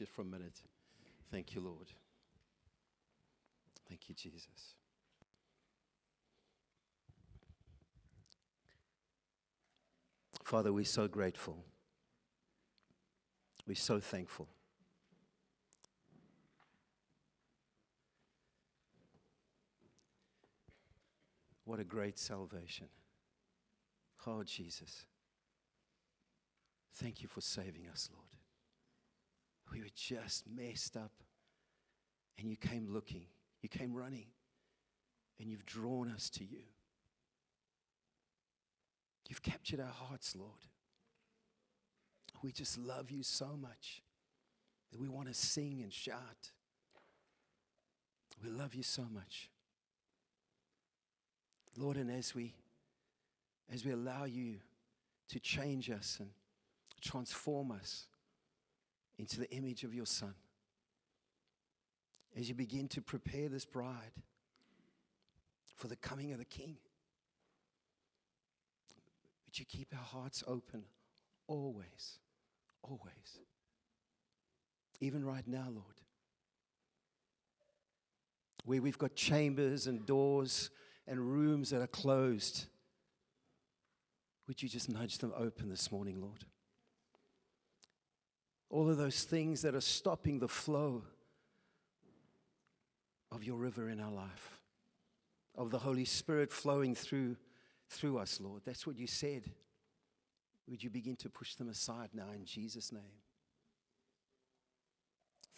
just for a minute. Thank you, Lord. Thank you, Jesus. Father, we're so grateful. We're so thankful. What a great salvation. Oh, Jesus. Thank you for saving us, Lord. We were just messed up, and you came looking, you came running, and you've drawn us to you. You've captured our hearts, Lord. We just love you so much that we want to sing and shout. We love you so much. Lord, and as we as we allow you to change us and transform us into the image of your son. As you begin to prepare this bride for the coming of the king. Would you keep our hearts open always, always. Even right now, Lord. Where we've got chambers and doors and rooms that are closed. Would you just nudge them open this morning, Lord? All of those things that are stopping the flow of your river in our life, of the Holy Spirit flowing through, through us, Lord. That's what you said. Would you begin to push them aside now in Jesus' name?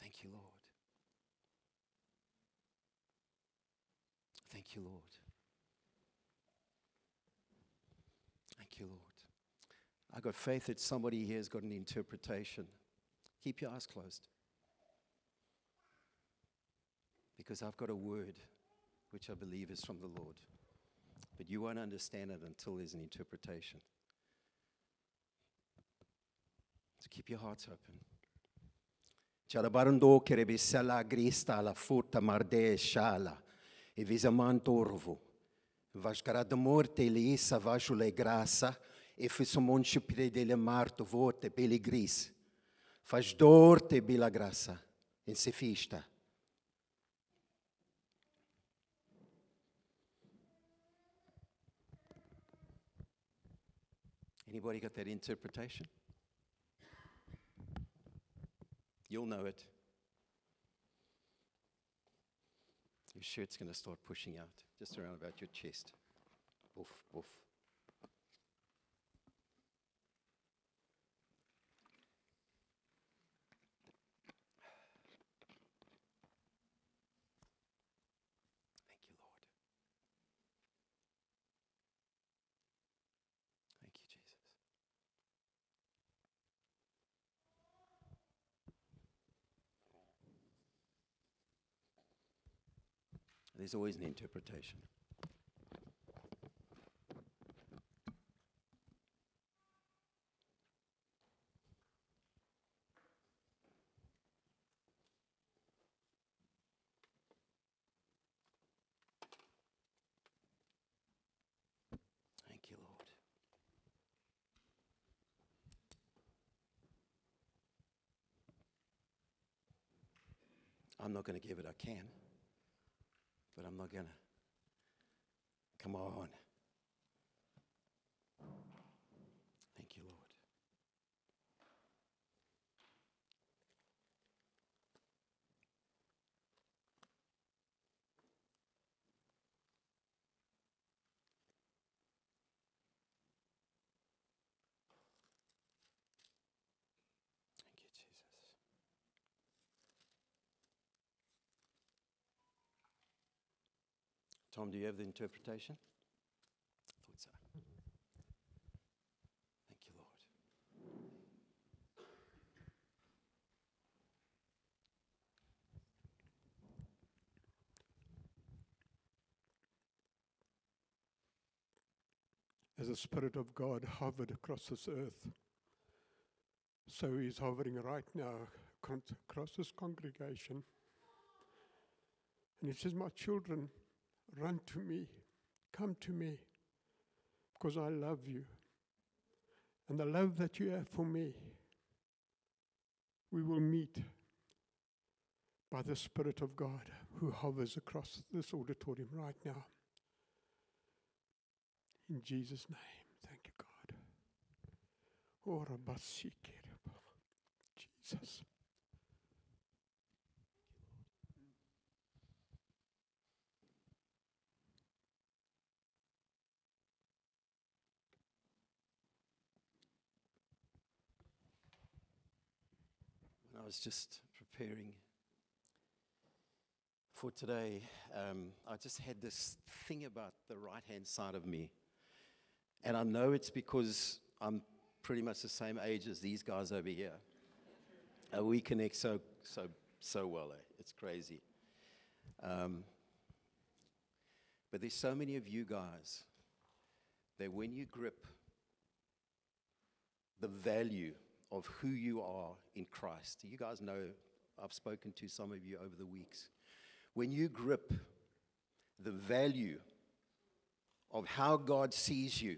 Thank you, Lord. Thank you, Lord. Thank you, Lord. I got faith that somebody here has got an interpretation. Keep your eyes closed. Because I've got a word which I believe is from the Lord. But you won't understand it until there's an interpretation. So keep your hearts open. Chalabarando kerebisela grista la furta marde shala e visamantorvo. Vascara de morte lisa vajule grasa e fisomon chipre dele marto vote peli Faz dor-te bila graça em se fista. Anybody got that interpretation? You'll know it. Your shirt's going to start pushing out just around about your chest. Oof, oof. Thank you, Lord. Thank you, Jesus. There's always an interpretation. Thank you, Lord. I'm not going to give it, I can, but I'm not going to. Come on. Thank you, Lord. Thank you, Jesus. Tom, do you have the interpretation? I Thought so. Thank you, Lord. as the Spirit of God hovered across this earth. So He's hovering right now across this congregation. And He says, My children, run to me, come to me, because I love you. And the love that you have for me, we will meet by the Spirit of God who hovers across this auditorium right now. In Jesus' name, thank you, God. Oh, Basikere, Jesus. I was just preparing for today, um, I just had this thing about the right hand side of me. And I know it's because I'm pretty much the same age as these guys over here. Uh, we connect so, so, so well. Eh? It's crazy. Um, but there's so many of you guys that when you grip the value of who you are in Christ, you guys know I've spoken to some of you over the weeks. When you grip the value of how God sees you,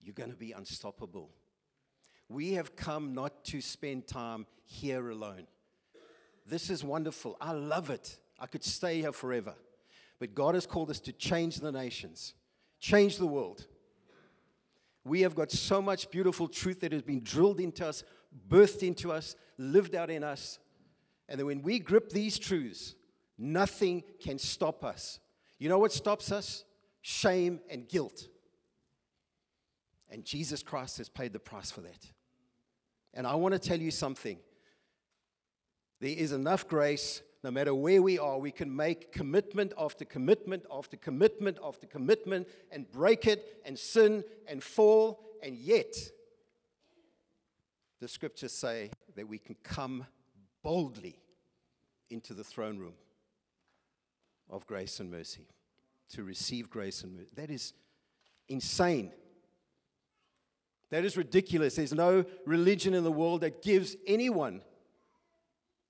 you're going to be unstoppable. We have come not to spend time here alone. This is wonderful. I love it. I could stay here forever. But God has called us to change the nations, change the world. We have got so much beautiful truth that has been drilled into us, birthed into us, lived out in us. And then when we grip these truths, nothing can stop us. You know what stops us? Shame and guilt. And Jesus Christ has paid the price for that. And I want to tell you something. There is enough grace, no matter where we are, we can make commitment after commitment after commitment after commitment and break it and sin and fall. And yet, the scriptures say that we can come boldly into the throne room of grace and mercy to receive grace and mercy. That is insane. That is ridiculous. There's no religion in the world that gives anyone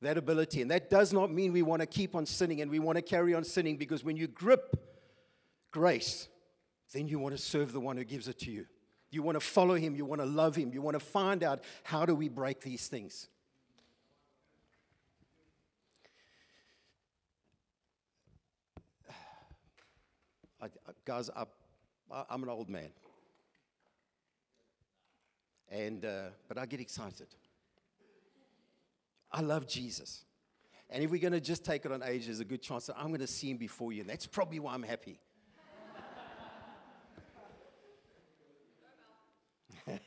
that ability. And that does not mean we want to keep on sinning and we want to carry on sinning because when you grip grace, then you want to serve the one who gives it to you. You want to follow him, you want to love him, you want to find out how do we break these things. I, guys, I, I'm an old man. And, uh, but I get excited. I love Jesus. And if we're going to just take it on age, there's a good chance that I'm going to see him before you. And that's probably why I'm happy.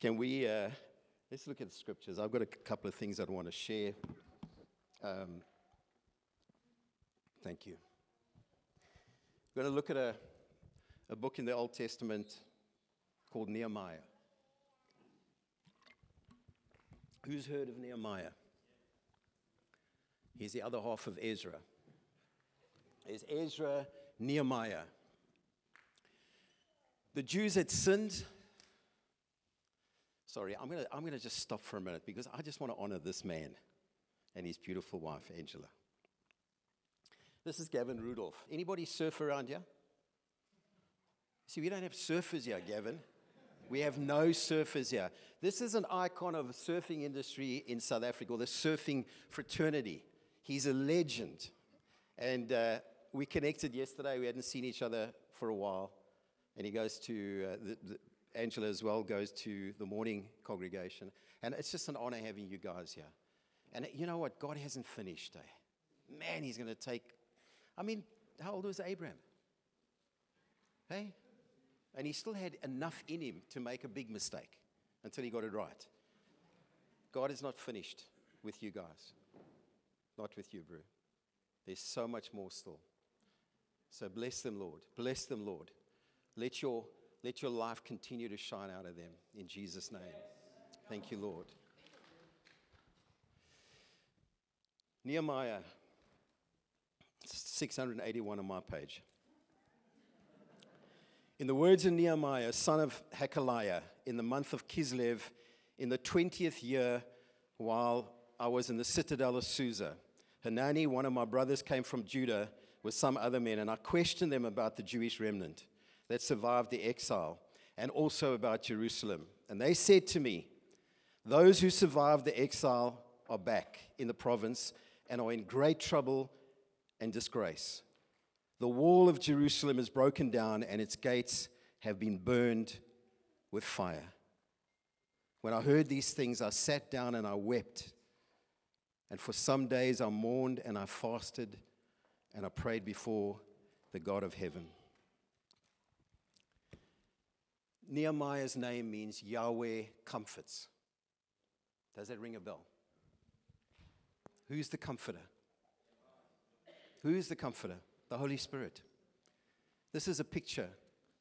Can we, uh, let's look at the scriptures. I've got a couple of things I want to share. Um, thank you. We're going to look at a, a book in the Old Testament called Nehemiah. Who's heard of Nehemiah? He's the other half of Ezra. Is Ezra Nehemiah. The Jews had sinned. Sorry, I'm going to I'm to just stop for a minute because I just want to honor this man and his beautiful wife, Angela. This is Gavin Rudolph. Anybody surf around here? See, we don't have surfers here, Gavin. We have no surfers here. This is an icon of the surfing industry in South Africa, or the surfing fraternity. He's a legend. And uh, we connected yesterday. We hadn't seen each other for a while. And he goes to, uh, the, the, Angela as well goes to the morning congregation. And it's just an honor having you guys here. And you know what? God hasn't finished. Eh? Man, he's going to take. I mean, how old was Abraham? Hey? And he still had enough in him to make a big mistake until he got it right. God is not finished with you guys. Not with you, Brew. There's so much more still. So bless them, Lord. Bless them, Lord. Let your, let your life continue to shine out of them in Jesus' name. Thank you, Lord. Nehemiah, 681 on my page. In the words of Nehemiah, son of Hakaliah, in the month of Kislev, in the 20th year, while I was in the citadel of Susa, Hanani, one of my brothers, came from Judah with some other men, and I questioned them about the Jewish remnant that survived the exile and also about Jerusalem. And they said to me, Those who survived the exile are back in the province and are in great trouble and disgrace. The wall of Jerusalem is broken down and its gates have been burned with fire. When I heard these things, I sat down and I wept. And for some days I mourned and I fasted and I prayed before the God of heaven. Nehemiah's name means Yahweh comforts. Does that ring a bell? Who's the comforter? Who's the comforter? The Holy Spirit. This is a picture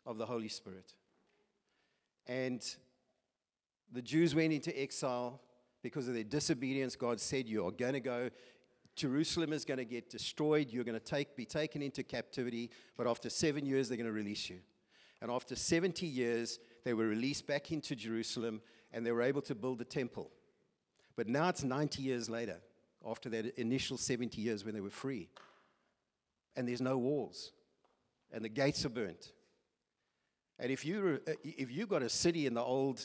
of the Holy Spirit. And the Jews went into exile because of their disobedience. God said, You are going to go. Jerusalem is going to get destroyed. You're going to take, be taken into captivity. But after seven years, they're going to release you. And after 70 years, they were released back into Jerusalem and they were able to build the temple. But now it's 90 years later, after that initial 70 years when they were free. And there's no walls, and the gates are burnt. And if you if you got a city in the old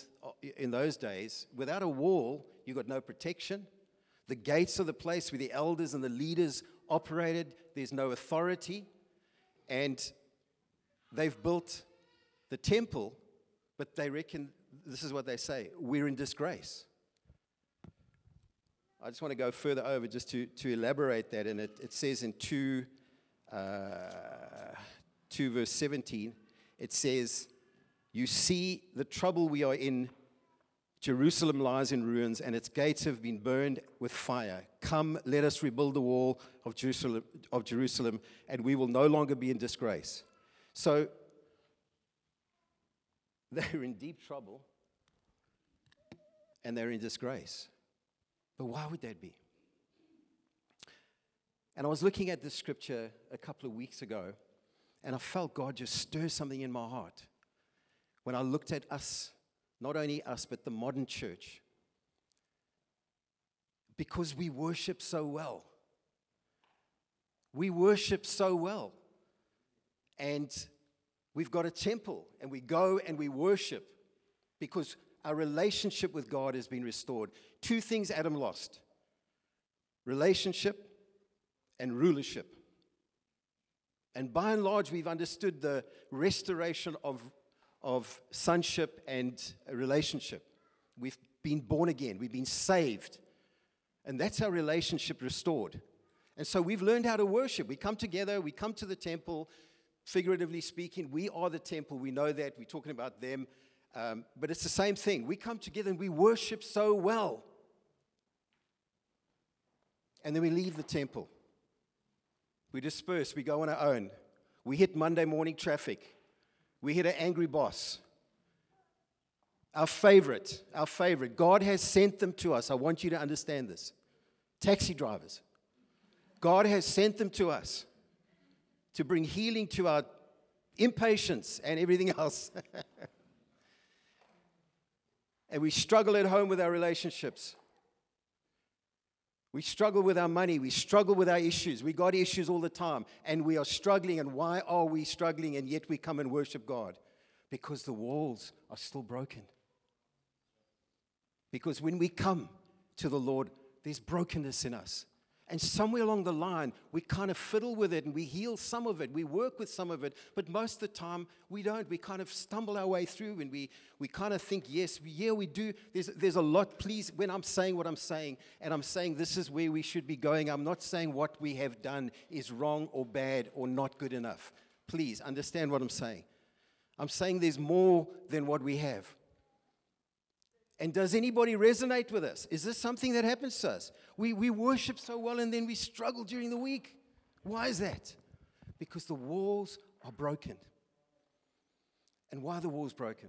in those days without a wall, you got no protection. The gates of the place where the elders and the leaders operated, there's no authority, and they've built the temple, but they reckon this is what they say: we're in disgrace. I just want to go further over just to, to elaborate that, and it, it says in 2, uh, 2 verse 17, it says, You see the trouble we are in. Jerusalem lies in ruins, and its gates have been burned with fire. Come, let us rebuild the wall of Jerusalem, of Jerusalem, and we will no longer be in disgrace. So, they're in deep trouble, and they're in disgrace. But why would that be? And I was looking at this scripture a couple of weeks ago, and I felt God just stir something in my heart when I looked at us, not only us, but the modern church. Because we worship so well. We worship so well. And we've got a temple, and we go and we worship because our relationship with God has been restored. Two things Adam lost relationship and rulership. And by and large, we've understood the restoration of, of sonship and relationship. We've been born again, we've been saved. And that's our relationship restored. And so we've learned how to worship. We come together, we come to the temple, figuratively speaking, we are the temple. We know that. We're talking about them. Um, but it's the same thing. We come together and we worship so well. And then we leave the temple. We disperse, we go on our own. We hit Monday morning traffic. We hit an angry boss. Our favorite, our favorite. God has sent them to us. I want you to understand this. Taxi drivers. God has sent them to us to bring healing to our impatience and everything else. and we struggle at home with our relationships. We struggle with our money. We struggle with our issues. We got issues all the time. And we are struggling. And why are we struggling? And yet we come and worship God? Because the walls are still broken. Because when we come to the Lord, there's brokenness in us. And somewhere along the line, we kind of fiddle with it and we heal some of it. We work with some of it. But most of the time, we don't. We kind of stumble our way through and we, we kind of think, yes, yeah, we do. There's, there's a lot. Please, when I'm saying what I'm saying, and I'm saying this is where we should be going, I'm not saying what we have done is wrong or bad or not good enough. Please understand what I'm saying. I'm saying there's more than what we have. And does anybody resonate with us? Is this something that happens to us? We, we worship so well and then we struggle during the week. Why is that? Because the walls are broken. And why are the walls broken?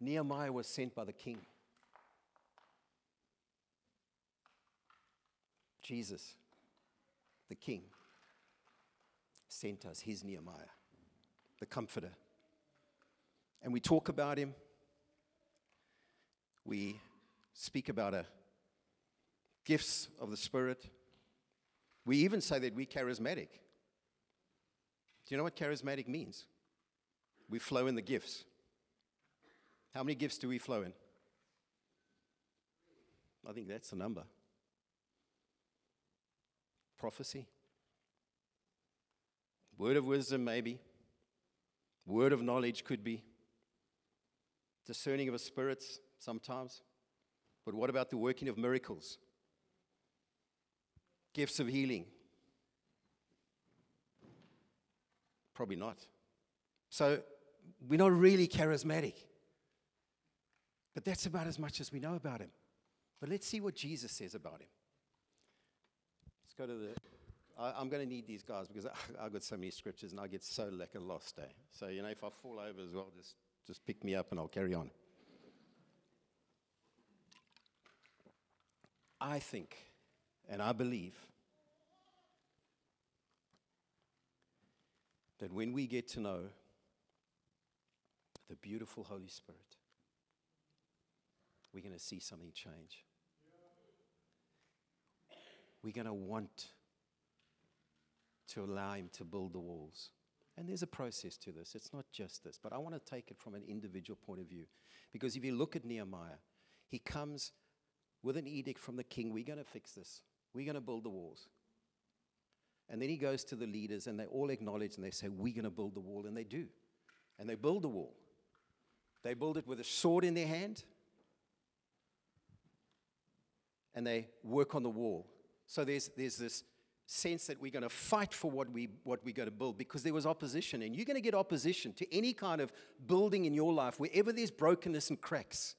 Nehemiah was sent by the king. Jesus, the king, sent us his Nehemiah the Comforter. And we talk about him. We speak about a gifts of the Spirit. We even say that we're charismatic. Do you know what charismatic means? We flow in the gifts. How many gifts do we flow in? I think that's the number. Prophecy, word of wisdom, maybe, word of knowledge could be, discerning of spirits sometimes. But what about the working of miracles? Gifts of healing? Probably not. So we're not really charismatic. But that's about as much as we know about him. But let's see what Jesus says about him. Let's go to the. I, am going to need these guys because I, have got so many scriptures and I get so like a lost day. So, you know, if I fall over as well, just, just pick me up and I'll carry on. I think and I believe that when we get to know the beautiful Holy Spirit, we're going to see something change. We're going to want to allow Him to build the walls. And there's a process to this. It's not just this. But I want to take it from an individual point of view. Because if you look at Nehemiah, he comes with an edict from the king we're going to fix this, we're going to build the walls. And then he goes to the leaders, and they all acknowledge and they say, We're going to build the wall. And they do. And they build the wall. They build it with a sword in their hand, and they work on the wall. So there's, there's this sense that we're going to fight for what, we, what we're going to build because there was opposition. And you're going to get opposition to any kind of building in your life, wherever there's brokenness and cracks.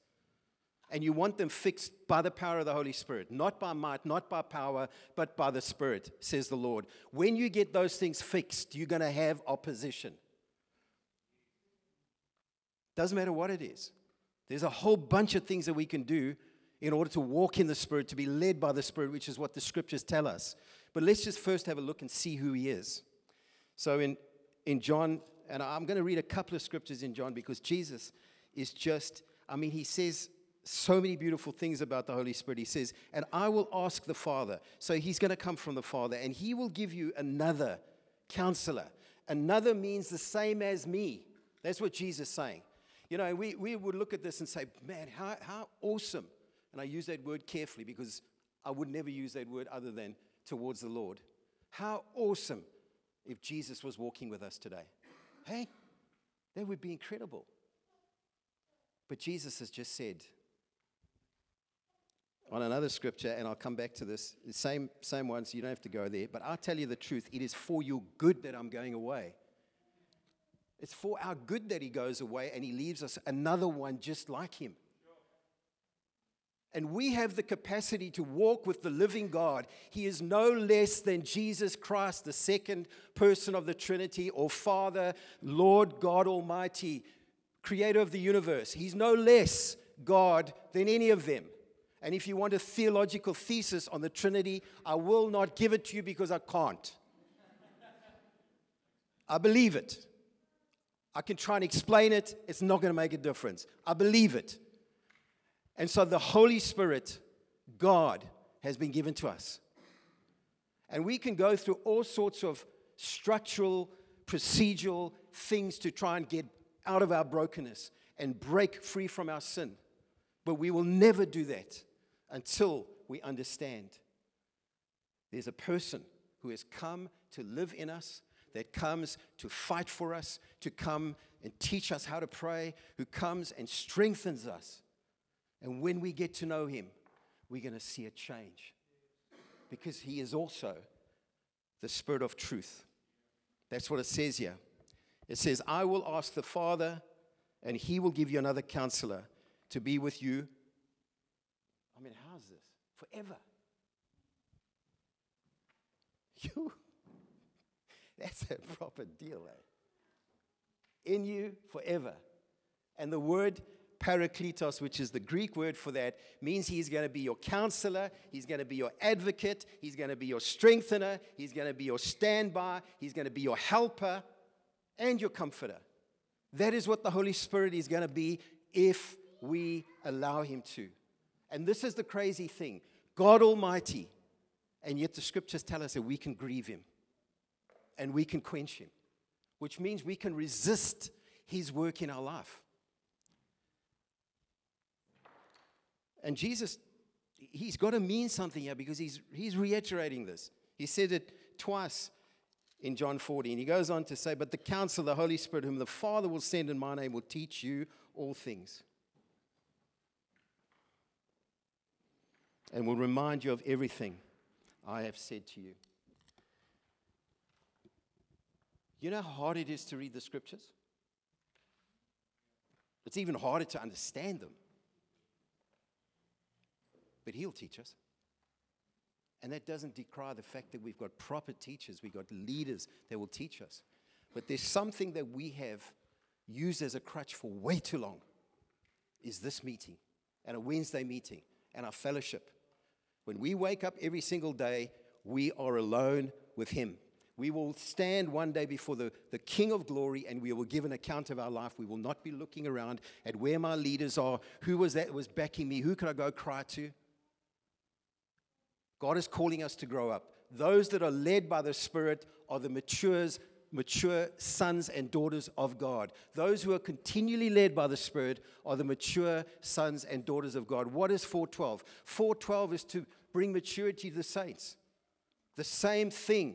And you want them fixed by the power of the Holy Spirit, not by might, not by power, but by the Spirit, says the Lord. When you get those things fixed, you're going to have opposition. Doesn't matter what it is. There's a whole bunch of things that we can do in order to walk in the Spirit, to be led by the Spirit, which is what the scriptures tell us. But let's just first have a look and see who He is. So in, in John, and I'm going to read a couple of scriptures in John because Jesus is just, I mean, He says so many beautiful things about the Holy Spirit. He says, And I will ask the Father. So He's going to come from the Father, and He will give you another counselor. Another means the same as me. That's what Jesus is saying. You know, we, we would look at this and say, man, how, how awesome and I use that word carefully because I would never use that word other than towards the Lord. How awesome if Jesus was walking with us today. Hey, that would be incredible. But Jesus has just said on another scripture, and I'll come back to this, same, same one, so you don't have to go there. But I'll tell you the truth it is for your good that I'm going away. It's for our good that he goes away and he leaves us another one just like him. And we have the capacity to walk with the living God. He is no less than Jesus Christ, the second person of the Trinity, or Father, Lord God Almighty, creator of the universe. He's no less God than any of them. And if you want a theological thesis on the Trinity, I will not give it to you because I can't. I believe it. I can try and explain it, it's not going to make a difference. I believe it. And so the Holy Spirit, God, has been given to us. And we can go through all sorts of structural, procedural things to try and get out of our brokenness and break free from our sin. But we will never do that until we understand there's a person who has come to live in us, that comes to fight for us, to come and teach us how to pray, who comes and strengthens us and when we get to know him, we're going to see a change. Because he is also the Spirit of truth. That's what it says here. It says, I will ask the Father, and he will give you another counselor to be with you. I mean, how's this? Forever. You, that's a proper deal, eh? In you forever. And the word Parakletos, which is the Greek word for that, means he's going to be your counselor, he's going to be your advocate, he's going to be your strengthener, he's going to be your standby, he's going to be your helper and your comforter. That is what the Holy Spirit is going to be if we allow him to. And this is the crazy thing God Almighty, and yet the scriptures tell us that we can grieve him and we can quench him, which means we can resist his work in our life. And Jesus, he's got to mean something here because he's, he's reiterating this. He said it twice in John 14. He goes on to say, But the counsel, of the Holy Spirit, whom the Father will send in my name, will teach you all things. And will remind you of everything I have said to you. You know how hard it is to read the scriptures? It's even harder to understand them. But He'll teach us. And that doesn't decry the fact that we've got proper teachers, we've got leaders that will teach us. But there's something that we have used as a crutch for way too long is this meeting and a Wednesday meeting and our fellowship. When we wake up every single day, we are alone with Him. We will stand one day before the, the King of glory and we will give an account of our life. We will not be looking around at where my leaders are, who was that was backing me, who could I go cry to. God is calling us to grow up. Those that are led by the Spirit are the matures, mature sons and daughters of God. Those who are continually led by the Spirit are the mature sons and daughters of God. What is 412? 412 is to bring maturity to the saints. The same thing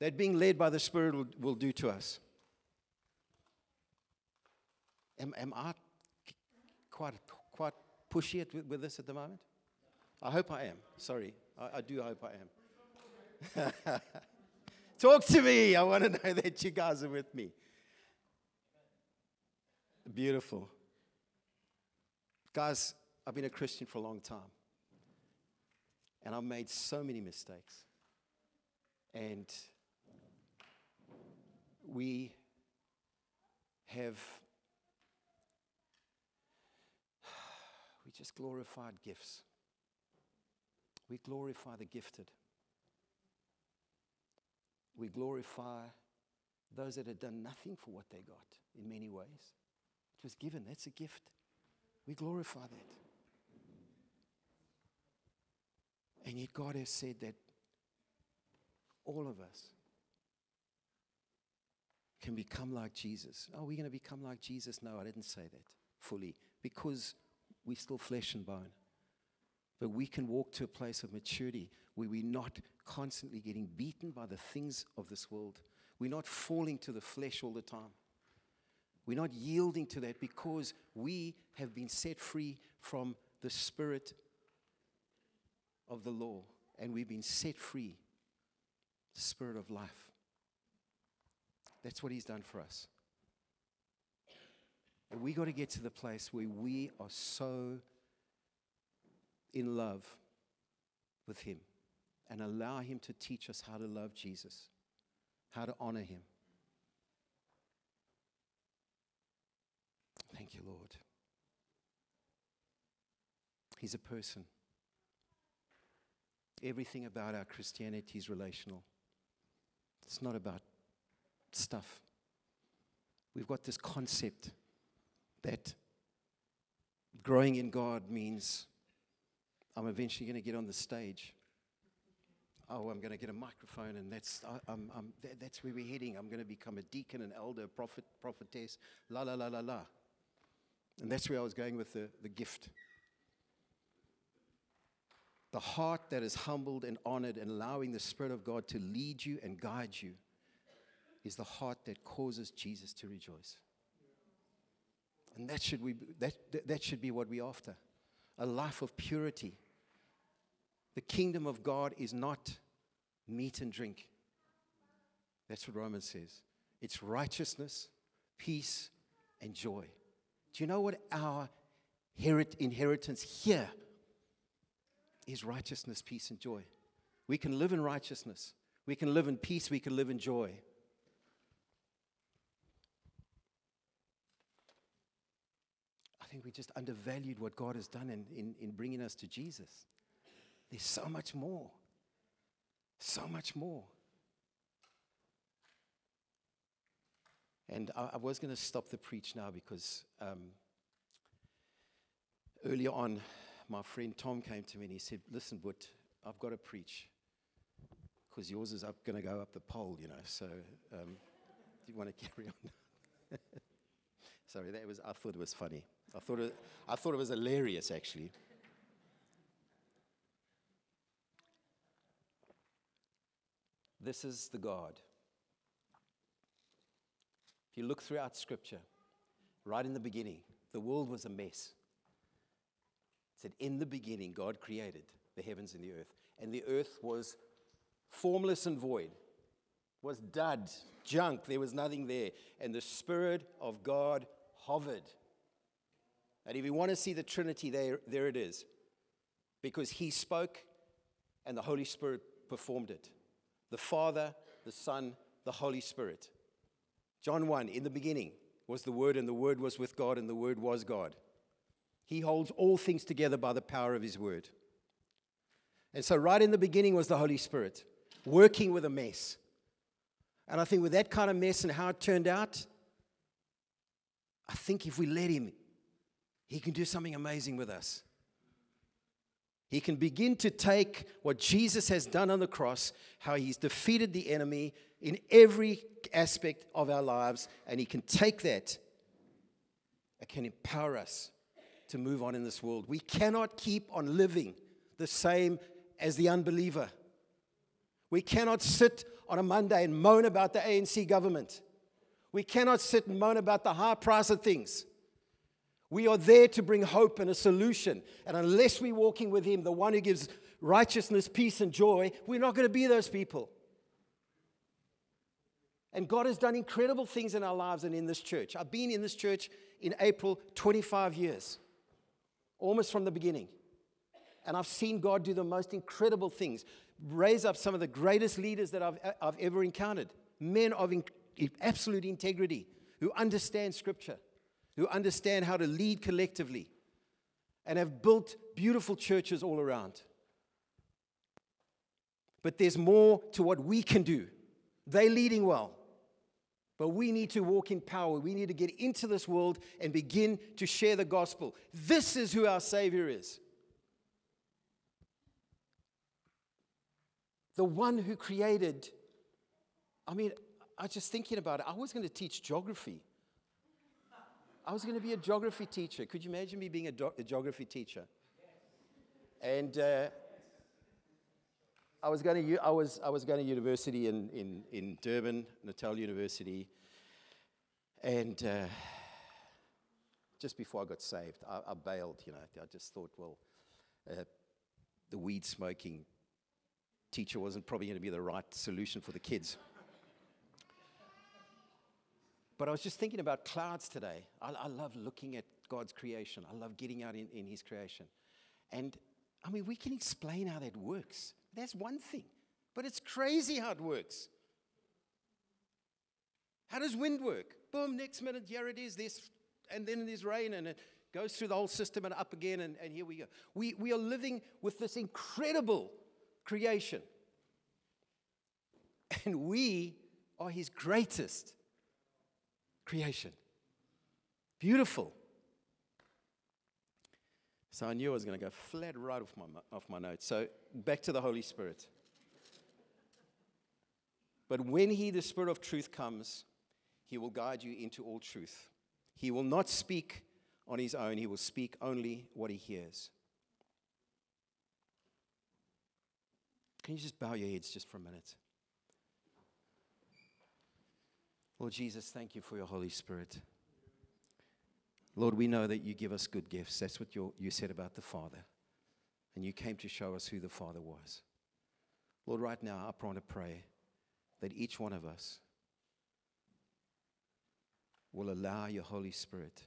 that being led by the Spirit will, will do to us. Am, am I quite, quite pushy with, with this at the moment? I hope I am. Sorry. I, I do hope I am. Talk to me. I want to know that you guys are with me. Beautiful. Guys, I've been a Christian for a long time. And I've made so many mistakes. And we have we just glorified gifts. We glorify the gifted. We glorify those that have done nothing for what they got in many ways. It was given, that's a gift. We glorify that. And yet, God has said that all of us can become like Jesus. Oh, we're going to become like Jesus? No, I didn't say that fully because we're still flesh and bone. But we can walk to a place of maturity where we're not constantly getting beaten by the things of this world. We're not falling to the flesh all the time. We're not yielding to that because we have been set free from the spirit of the law and we've been set free, the spirit of life. That's what he's done for us. And we got to get to the place where we are so in love with Him and allow Him to teach us how to love Jesus, how to honor Him. Thank you, Lord. He's a person. Everything about our Christianity is relational. It's not about stuff. We've got this concept that growing in God means I'm eventually going to get on the stage. Oh, I'm going to get a microphone, and that's, I, I'm, I'm, that's where we're heading. I'm going to become a deacon, an elder, prophet, prophetess, la, la, la, la, la. And that's where I was going with the, the gift. The heart that is humbled and honored and allowing the Spirit of God to lead you and guide you is the heart that causes Jesus to rejoice. And that should, we, that, that should be what we're after a life of purity, the kingdom of God is not meat and drink. That's what Romans says. It's righteousness, peace, and joy. Do you know what our inheritance here is? Righteousness, peace, and joy. We can live in righteousness. We can live in peace. We can live in joy. I think we just undervalued what God has done in, in, in bringing us to Jesus. There's so much more. So much more. And I, I was going to stop the preach now because um, earlier on, my friend Tom came to me and he said, Listen, but I've got to preach because yours is up going to go up the pole, you know. So, um, do you want to carry on? Sorry, that was, I thought it was funny. I thought it, I thought it was hilarious, actually. This is the God. If you look throughout Scripture, right in the beginning, the world was a mess. It said, In the beginning, God created the heavens and the earth, and the earth was formless and void, was dud, junk, there was nothing there. And the Spirit of God hovered. And if you want to see the Trinity, there, there it is. Because He spoke and the Holy Spirit performed it. The Father, the Son, the Holy Spirit. John 1 In the beginning was the Word, and the Word was with God, and the Word was God. He holds all things together by the power of His Word. And so, right in the beginning was the Holy Spirit working with a mess. And I think with that kind of mess and how it turned out, I think if we let Him, He can do something amazing with us. He can begin to take what Jesus has done on the cross, how He's defeated the enemy in every aspect of our lives, and He can take that and can empower us to move on in this world. We cannot keep on living the same as the unbeliever. We cannot sit on a Monday and moan about the ANC government. We cannot sit and moan about the high price of things. We are there to bring hope and a solution. And unless we're walking with Him, the one who gives righteousness, peace, and joy, we're not going to be those people. And God has done incredible things in our lives and in this church. I've been in this church in April 25 years, almost from the beginning. And I've seen God do the most incredible things, raise up some of the greatest leaders that I've, I've ever encountered, men of in, absolute integrity who understand Scripture, who understand how to lead collectively, and have built beautiful churches all around. But there's more to what we can do. They're leading well. But we need to walk in power. We need to get into this world and begin to share the gospel. This is who our Savior is. the one who created. I mean, I was just thinking about it. I was going to teach geography. I was going to be a geography teacher. Could you imagine me being a, do- a geography teacher? And uh, I was going to I was I was going to university in in in Durban, Natal University, and uh, just before I got saved, I, I, bailed. You know, I just thought, well, uh, the weed smoking teacher wasn't probably going to be the right solution for the kids. But I was just thinking about clouds today. I, I love looking at God's creation, I love getting out in, in His creation. And I mean, we can explain how that works. That's one thing. But it's crazy how it works. How does wind work? Boom, next minute, here it is, this, and then there's rain, and it goes through the whole system and up again, and, and here we go. We, we are living with this incredible creation. And we are his greatest creation. Beautiful. So I knew I was going to go flat right off my, off my notes. So back to the Holy Spirit. But when He, the Spirit of truth, comes, He will guide you into all truth. He will not speak on His own, He will speak only what He hears. Can you just bow your heads just for a minute? Lord Jesus, thank you for your Holy Spirit. Lord, we know that you give us good gifts. That's what you said about the Father. And you came to show us who the Father was. Lord, right now, I want to pray that each one of us will allow your Holy Spirit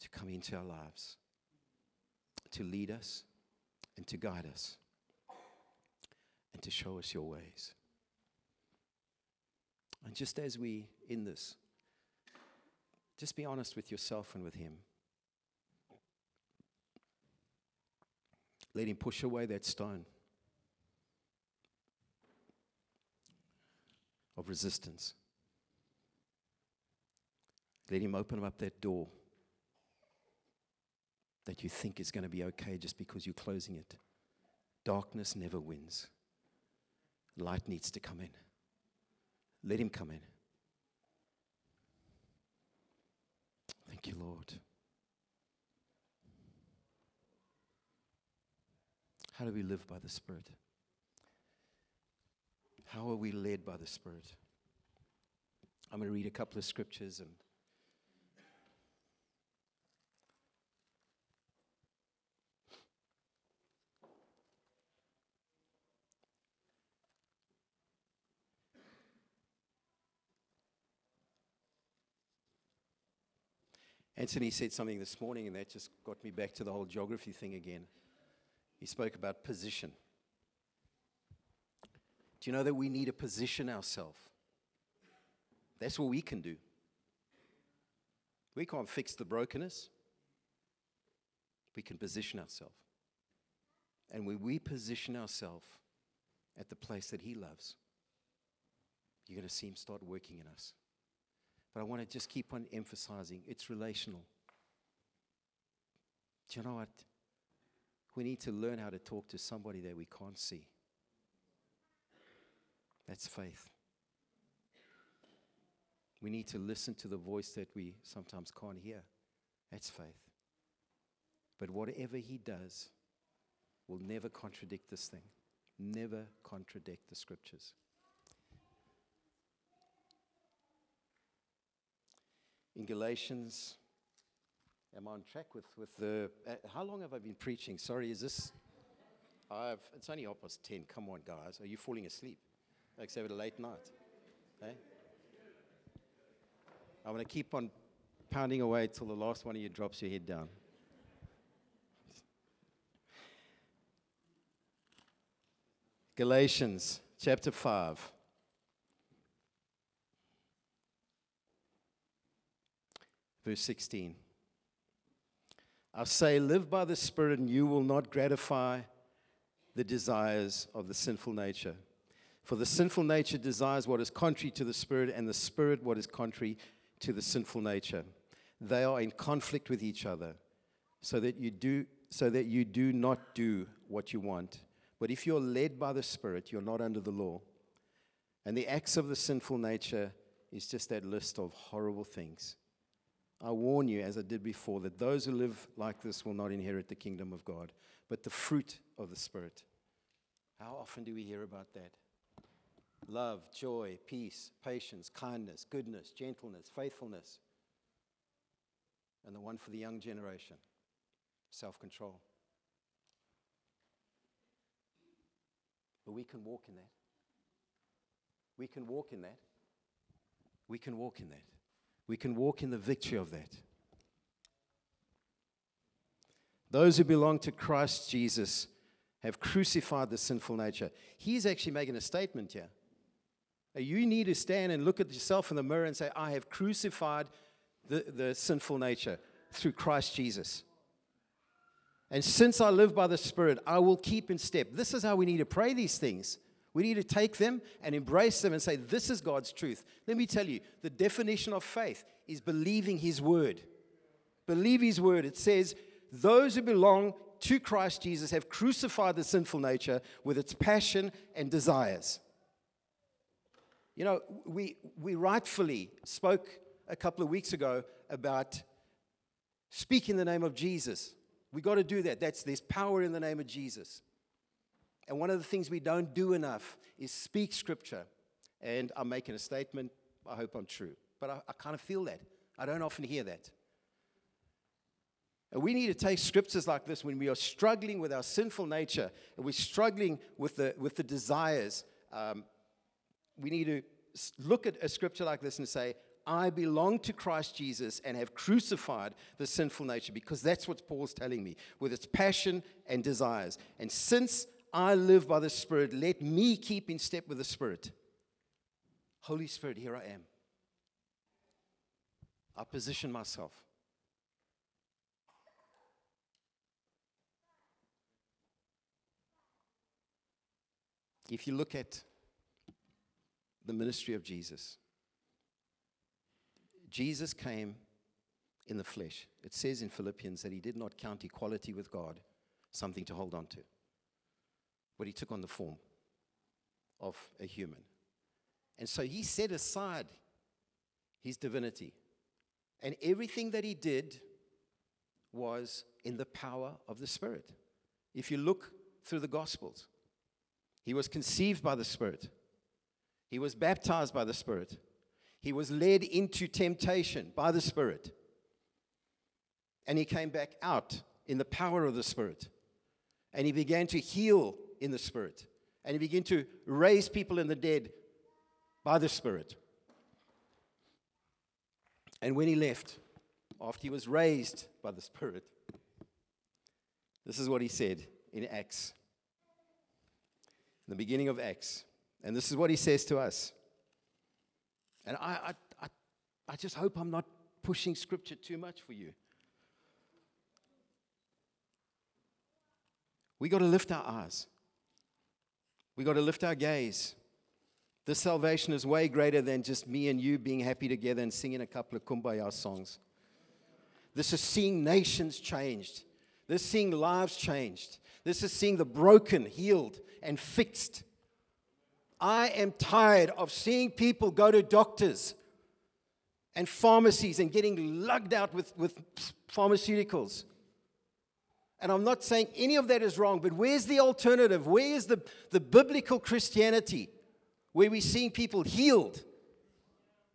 to come into our lives to lead us and to guide us and to show us your ways. And just as we in this, just be honest with yourself and with Him. Let Him push away that stone of resistance. Let Him open up that door that you think is going to be okay just because you're closing it. Darkness never wins. Light needs to come in. Let him come in. Thank you, Lord. How do we live by the Spirit? How are we led by the Spirit? I'm going to read a couple of scriptures and Anthony said something this morning, and that just got me back to the whole geography thing again. He spoke about position. Do you know that we need to position ourselves? That's what we can do. We can't fix the brokenness. We can position ourselves. And when we position ourselves at the place that He loves, you're going to see Him start working in us. But I want to just keep on emphasizing it's relational. Do you know what? We need to learn how to talk to somebody that we can't see. That's faith. We need to listen to the voice that we sometimes can't hear. That's faith. But whatever he does will never contradict this thing, never contradict the scriptures. In Galatians. Am I on track with, with the. Uh, how long have I been preaching? Sorry, is this. I've, it's only half past 10. Come on, guys. Are you falling asleep? Except a late night. Okay? I'm going to keep on pounding away till the last one of you drops your head down. Galatians chapter 5. Verse 16. I say, live by the Spirit, and you will not gratify the desires of the sinful nature. For the sinful nature desires what is contrary to the Spirit, and the Spirit what is contrary to the sinful nature. They are in conflict with each other, so that you do, so that you do not do what you want. But if you're led by the Spirit, you're not under the law. And the acts of the sinful nature is just that list of horrible things I warn you, as I did before, that those who live like this will not inherit the kingdom of God, but the fruit of the Spirit. How often do we hear about that? Love, joy, peace, patience, kindness, goodness, gentleness, faithfulness. And the one for the young generation self control. But we can walk in that. We can walk in that. We can walk in that we can walk in the victory of that. Those who belong to Christ Jesus have crucified the sinful nature. He's actually making a statement here. You need to stand and look at yourself in the mirror and say, I have crucified the, the sinful nature through Christ Jesus. And since I live by the Spirit, I will keep in step. This is how we need to pray these things. We need to take them and embrace them and say, This is God's truth. Let me tell you, the definition of faith is believing His word. Believe His word. It says, Those who belong to Christ Jesus have crucified the sinful nature with its passion and desires. You know, we, we rightfully spoke a couple of weeks ago about speaking the name of Jesus. We got to do that. That's there's power in the name of Jesus. And one of the things we don't do enough is speak scripture. And I'm making a statement. I hope I'm true. But I, I kind of feel that. I don't often hear that. And we need to take scriptures like this when we are struggling with our sinful nature and we're struggling with the, with the desires. Um, we need to look at a scripture like this and say, I belong to Christ Jesus and have crucified the sinful nature because that's what Paul's telling me with its passion and desires. And since I live by the Spirit. Let me keep in step with the Spirit. Holy Spirit, here I am. I position myself. If you look at the ministry of Jesus, Jesus came in the flesh. It says in Philippians that he did not count equality with God something to hold on to but he took on the form of a human. And so he set aside his divinity And everything that he did was in the power of the Spirit. If you look through the Gospels, he was conceived by the Spirit, he was baptized by the Spirit, he was led into temptation by the Spirit, and he came back out in the power of the Spirit. And he began to heal in the Spirit. And he began to raise people in the dead by the Spirit. And when he left, after he was raised by the Spirit, this is what he said in Acts, in the beginning of Acts. And this is what he says to us. And I, I, I, I just hope I'm not pushing scripture too much for you. We got to lift our eyes. We got to lift our gaze. This salvation is way greater than just me and you being happy together and singing a couple of kumbaya songs. This is seeing nations changed. This is seeing lives changed. This is seeing the broken healed and fixed. I am tired of seeing people go to doctors and pharmacies and getting lugged out with, with pharmaceuticals. And I'm not saying any of that is wrong, but where's the alternative? Where is the, the biblical Christianity where we're seeing people healed?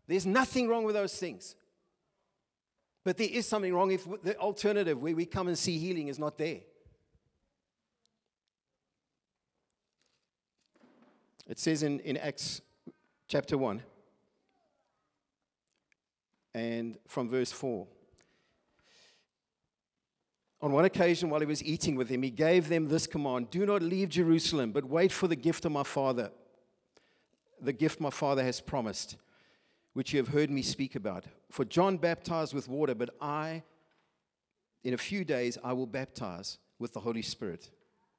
There's nothing wrong with those things. But there is something wrong if the alternative where we come and see healing is not there. It says in, in Acts chapter 1 and from verse 4. On one occasion, while he was eating with them, he gave them this command Do not leave Jerusalem, but wait for the gift of my Father, the gift my Father has promised, which you have heard me speak about. For John baptized with water, but I, in a few days, I will baptize with the Holy Spirit.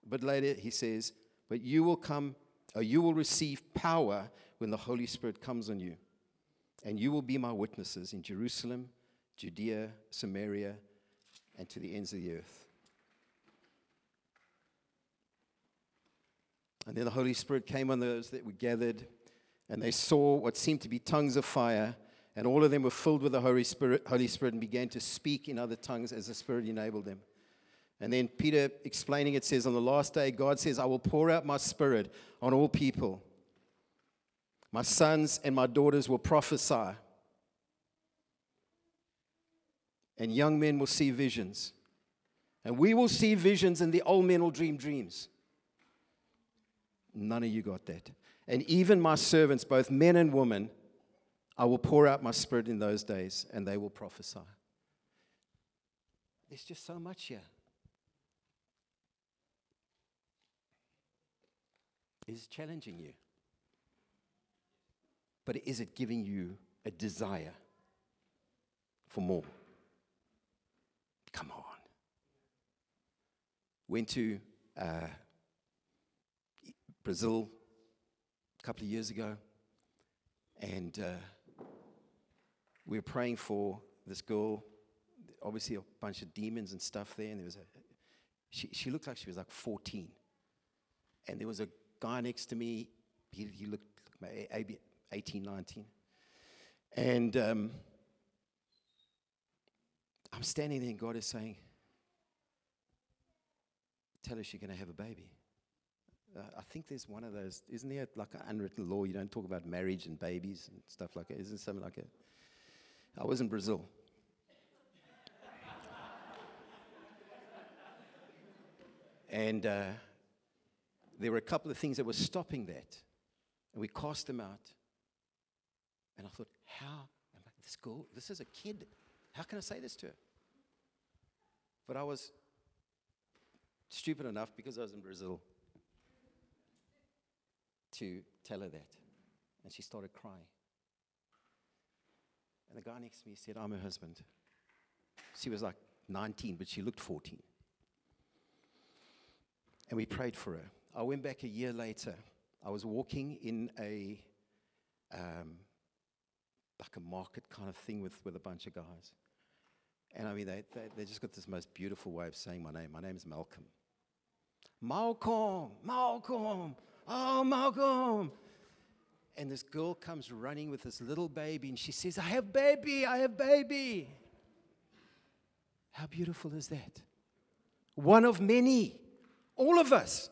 But later, he says, But you will come, or you will receive power when the Holy Spirit comes on you. And you will be my witnesses in Jerusalem, Judea, Samaria, and to the ends of the earth. And then the Holy Spirit came on those that were gathered, and they saw what seemed to be tongues of fire, and all of them were filled with the Holy Spirit, Holy Spirit and began to speak in other tongues as the Spirit enabled them. And then Peter explaining it says, On the last day, God says, I will pour out my Spirit on all people. My sons and my daughters will prophesy and young men will see visions. And we will see visions, and the old men will dream dreams. None of you got that. And even my servants, both men and women, I will pour out my spirit in those days, and they will prophesy. There's just so much here. Is challenging you? But is it giving you a desire for more? Come on. Went to uh, Brazil a couple of years ago, and uh, we were praying for this girl. Obviously, a bunch of demons and stuff there, and there was a. She, she looked like she was like 14, and there was a guy next to me. He, he looked like 18, 19, and. Um, I'm standing there and God is saying, Tell her she's going to have a baby. Uh, I think there's one of those, isn't there like an unwritten law? You don't talk about marriage and babies and stuff like that. Isn't something like that? I was in Brazil. and uh, there were a couple of things that were stopping that. And we cast them out. And I thought, how? I'm like, This girl, this is a kid. How can I say this to her? But I was stupid enough because I was in Brazil to tell her that. And she started crying. And the guy next to me said, I'm her husband. She was like 19, but she looked 14. And we prayed for her. I went back a year later. I was walking in a, um, like a market kind of thing with, with a bunch of guys. And I mean, they, they, they just got this most beautiful way of saying my name. My name is Malcom. Malcom, Malcom, oh, Malcom. And this girl comes running with this little baby and she says, I have baby, I have baby. How beautiful is that? One of many. All of us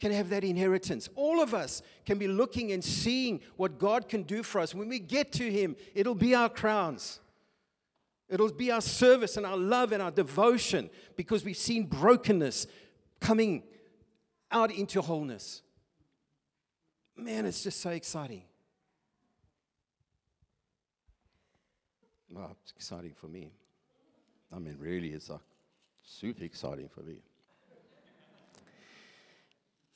can have that inheritance. All of us can be looking and seeing what God can do for us. When we get to Him, it'll be our crowns. It'll be our service and our love and our devotion because we've seen brokenness coming out into wholeness. Man, it's just so exciting. Well, it's exciting for me. I mean, really, it's like super exciting for me.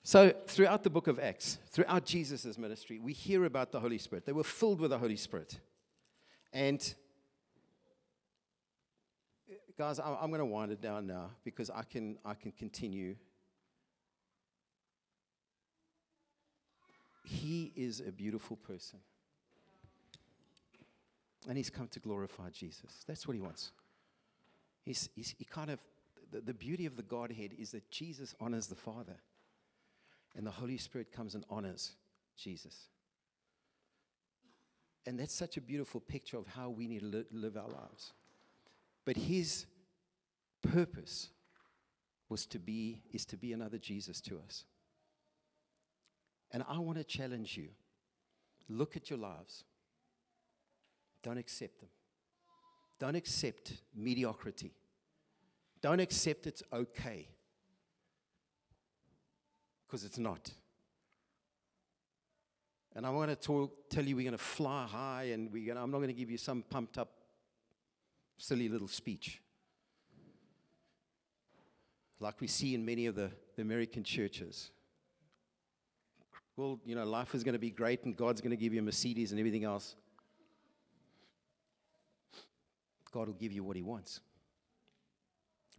So, throughout the book of Acts, throughout Jesus' ministry, we hear about the Holy Spirit. They were filled with the Holy Spirit. And, guys, I'm going to wind it down now because I can, I can continue. He is a beautiful person. And he's come to glorify Jesus. That's what he wants. He's, he's, he kind of, the, the beauty of the Godhead is that Jesus honors the Father and the Holy Spirit comes and honors Jesus. And that's such a beautiful picture of how we need to li- live our lives. But his purpose was to be, is to be another Jesus to us. And I want to challenge you look at your lives, don't accept them. Don't accept mediocrity. Don't accept it's okay because it's not. And I want to tell you we're going to fly high, and we're gonna, I'm not going to give you some pumped up, silly little speech. Like we see in many of the, the American churches. Well, you know, life is going to be great, and God's going to give you Mercedes and everything else. God will give you what He wants.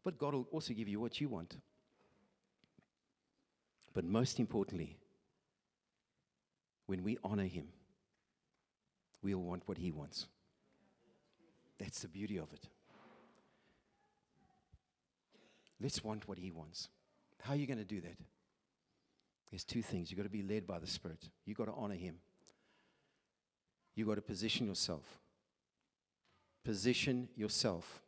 But God will also give you what you want. But most importantly, when we honor Him, we'll want what He wants. That's the beauty of it. Let's want what He wants. How are you going to do that? There's two things. You've got to be led by the Spirit, you've got to honor Him. You've got to position yourself. Position yourself.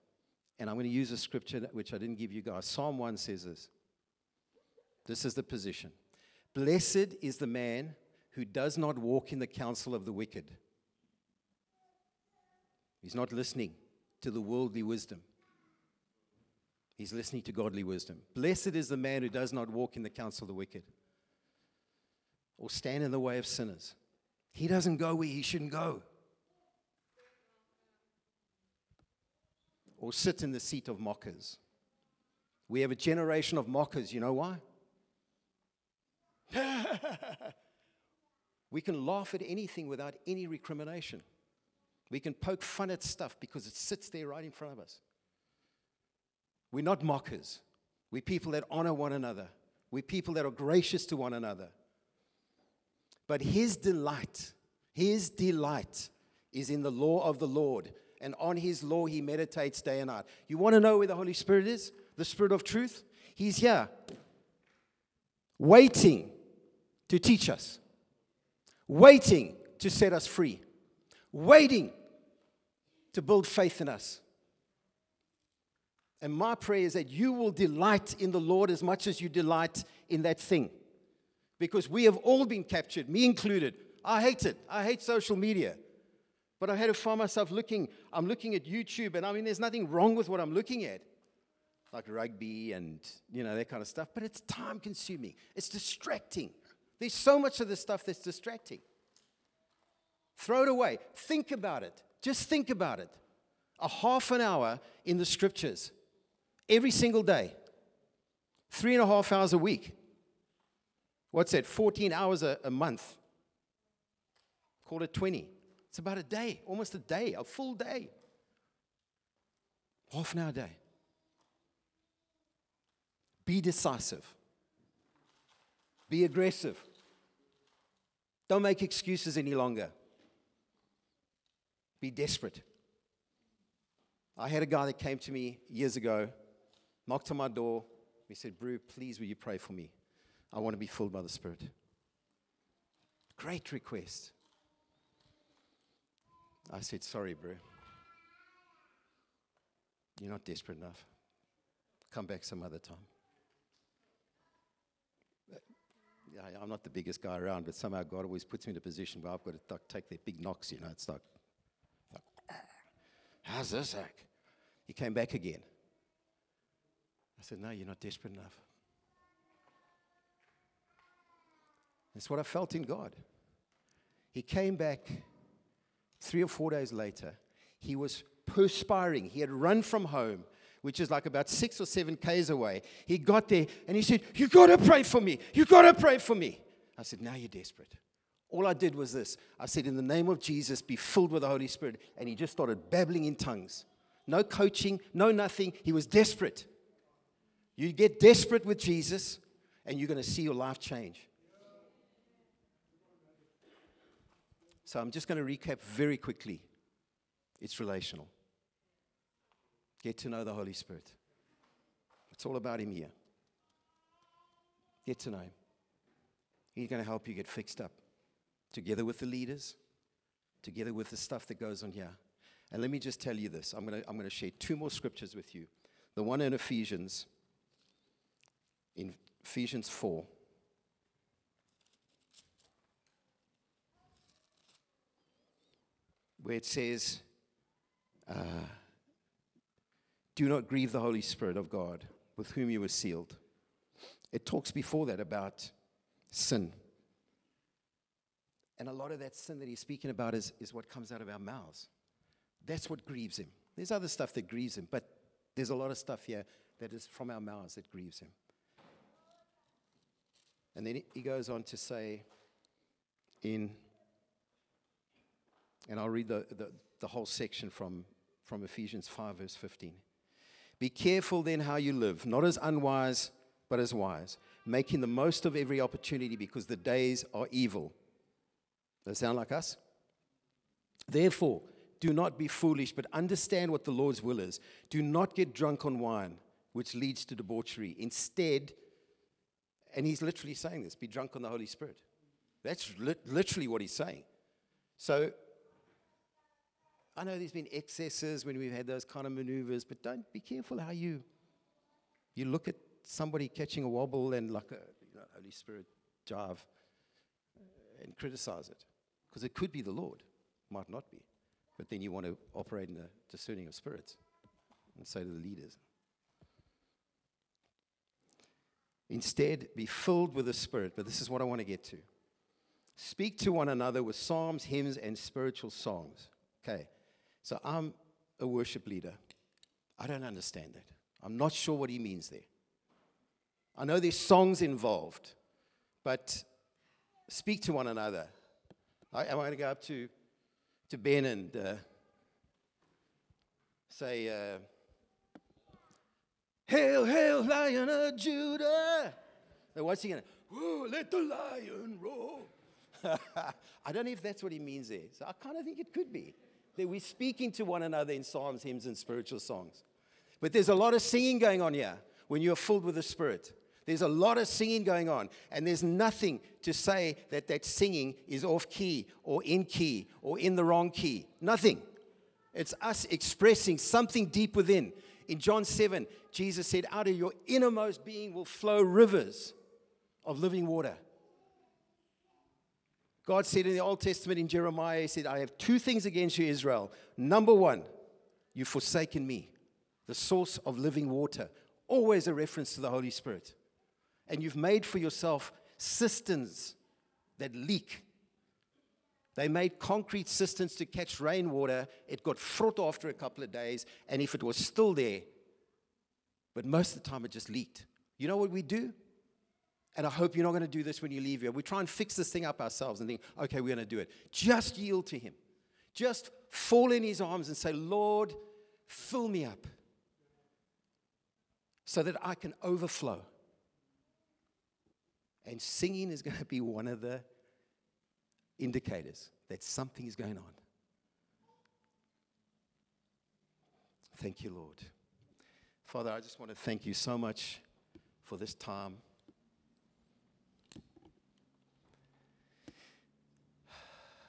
And I'm going to use a scripture which I didn't give you guys. Psalm 1 says this this is the position. Blessed is the man who does not walk in the counsel of the wicked. He's not listening to the worldly wisdom. He's listening to godly wisdom. Blessed is the man who does not walk in the counsel of the wicked or stand in the way of sinners. He doesn't go where he shouldn't go. Or sit in the seat of mockers. We have a generation of mockers. You know why? we can laugh at anything without any recrimination. We can poke fun at stuff because it sits there right in front of us. We're not mockers. We're people that honor one another. We're people that are gracious to one another. But his delight, his delight is in the law of the Lord. And on his law he meditates day and night. You want to know where the Holy Spirit is? The Spirit of truth? He's here, waiting to teach us, waiting to set us free, waiting to build faith in us. And my prayer is that you will delight in the Lord as much as you delight in that thing. Because we have all been captured, me included. I hate it. I hate social media. But I had to find myself looking, I'm looking at YouTube, and I mean, there's nothing wrong with what I'm looking at, like rugby and, you know, that kind of stuff, but it's time consuming, it's distracting. There's so much of this stuff that's distracting. Throw it away. Think about it. Just think about it. A half an hour in the scriptures every single day, three and a half hours a week. What's that? 14 hours a, a month. Call it 20. It's about a day, almost a day, a full day. Half an hour a day. Be decisive. Be aggressive. Don't make excuses any longer. Be desperate. I had a guy that came to me years ago, knocked on my door. He said, Brew, please will you pray for me? I want to be filled by the Spirit. Great request. I said, Sorry, bro. You're not desperate enough. Come back some other time. I'm not the biggest guy around, but somehow God always puts me in a position where I've got to take their big knocks, you know. It's like how's this like? He came back again. I said, No, you're not desperate enough. That's what I felt in God. He came back three or four days later. He was perspiring. He had run from home, which is like about six or seven Ks away. He got there and he said, You got to pray for me. You got to pray for me. I said, Now you're desperate. All I did was this I said, In the name of Jesus, be filled with the Holy Spirit. And he just started babbling in tongues. No coaching, no nothing. He was desperate. You get desperate with Jesus, and you're going to see your life change. So I'm just going to recap very quickly. It's relational. Get to know the Holy Spirit. It's all about Him here. Get to know Him. He's going to help you get fixed up together with the leaders, together with the stuff that goes on here. And let me just tell you this I'm going to, I'm going to share two more scriptures with you. The one in Ephesians, in Ephesians 4. Where it says, uh, Do not grieve the Holy Spirit of God, with whom you were sealed. It talks before that about sin. And a lot of that sin that he's speaking about is, is what comes out of our mouths. That's what grieves him. There's other stuff that grieves him, but there's a lot of stuff here that is from our mouths that grieves him. And then he goes on to say in, and I'll read the, the, the whole section from, from Ephesians 5, verse 15. Be careful then how you live, not as unwise, but as wise, making the most of every opportunity because the days are evil. Does that sound like us? Therefore, do not be foolish, but understand what the Lord's will is. Do not get drunk on wine, which leads to debauchery. Instead, and he's literally saying this be drunk on the Holy Spirit. That's li- literally what he's saying. So, I know there's been excesses when we've had those kind of maneuvers, but don't be careful how you you look at somebody catching a wobble and like a you know, Holy Spirit jive and criticize it. Because it could be the Lord, might not be. But then you want to operate in the discerning of spirits and say to the leaders. Instead, be filled with the Spirit. But this is what I want to get to. Speak to one another with psalms, hymns, and spiritual songs. Okay, so I'm a worship leader. I don't understand that. I'm not sure what he means there. I know there's songs involved, but speak to one another. I, am going to go up to to Ben and uh, say, uh, Hail, hail, lion of Judah. And what's he going to? Let the lion roar. I don't know if that's what he means there. So I kind of think it could be that we're speaking to one another in psalms, hymns, and spiritual songs. But there's a lot of singing going on here when you're filled with the Spirit. There's a lot of singing going on, and there's nothing to say that that singing is off key or in key or in the wrong key. Nothing. It's us expressing something deep within. In John 7, Jesus said, Out of your innermost being will flow rivers of living water. God said in the Old Testament in Jeremiah, He said, I have two things against you, Israel. Number one, you've forsaken me, the source of living water. Always a reference to the Holy Spirit and you've made for yourself cisterns that leak. They made concrete cisterns to catch rainwater. It got fraught after a couple of days, and if it was still there, but most of the time it just leaked. You know what we do? And I hope you're not going to do this when you leave here. We try and fix this thing up ourselves and think, okay, we're going to do it. Just yield to Him. Just fall in His arms and say, Lord, fill me up so that I can overflow. And singing is going to be one of the indicators that something is going on. Thank you, Lord. Father, I just want to thank you so much for this time.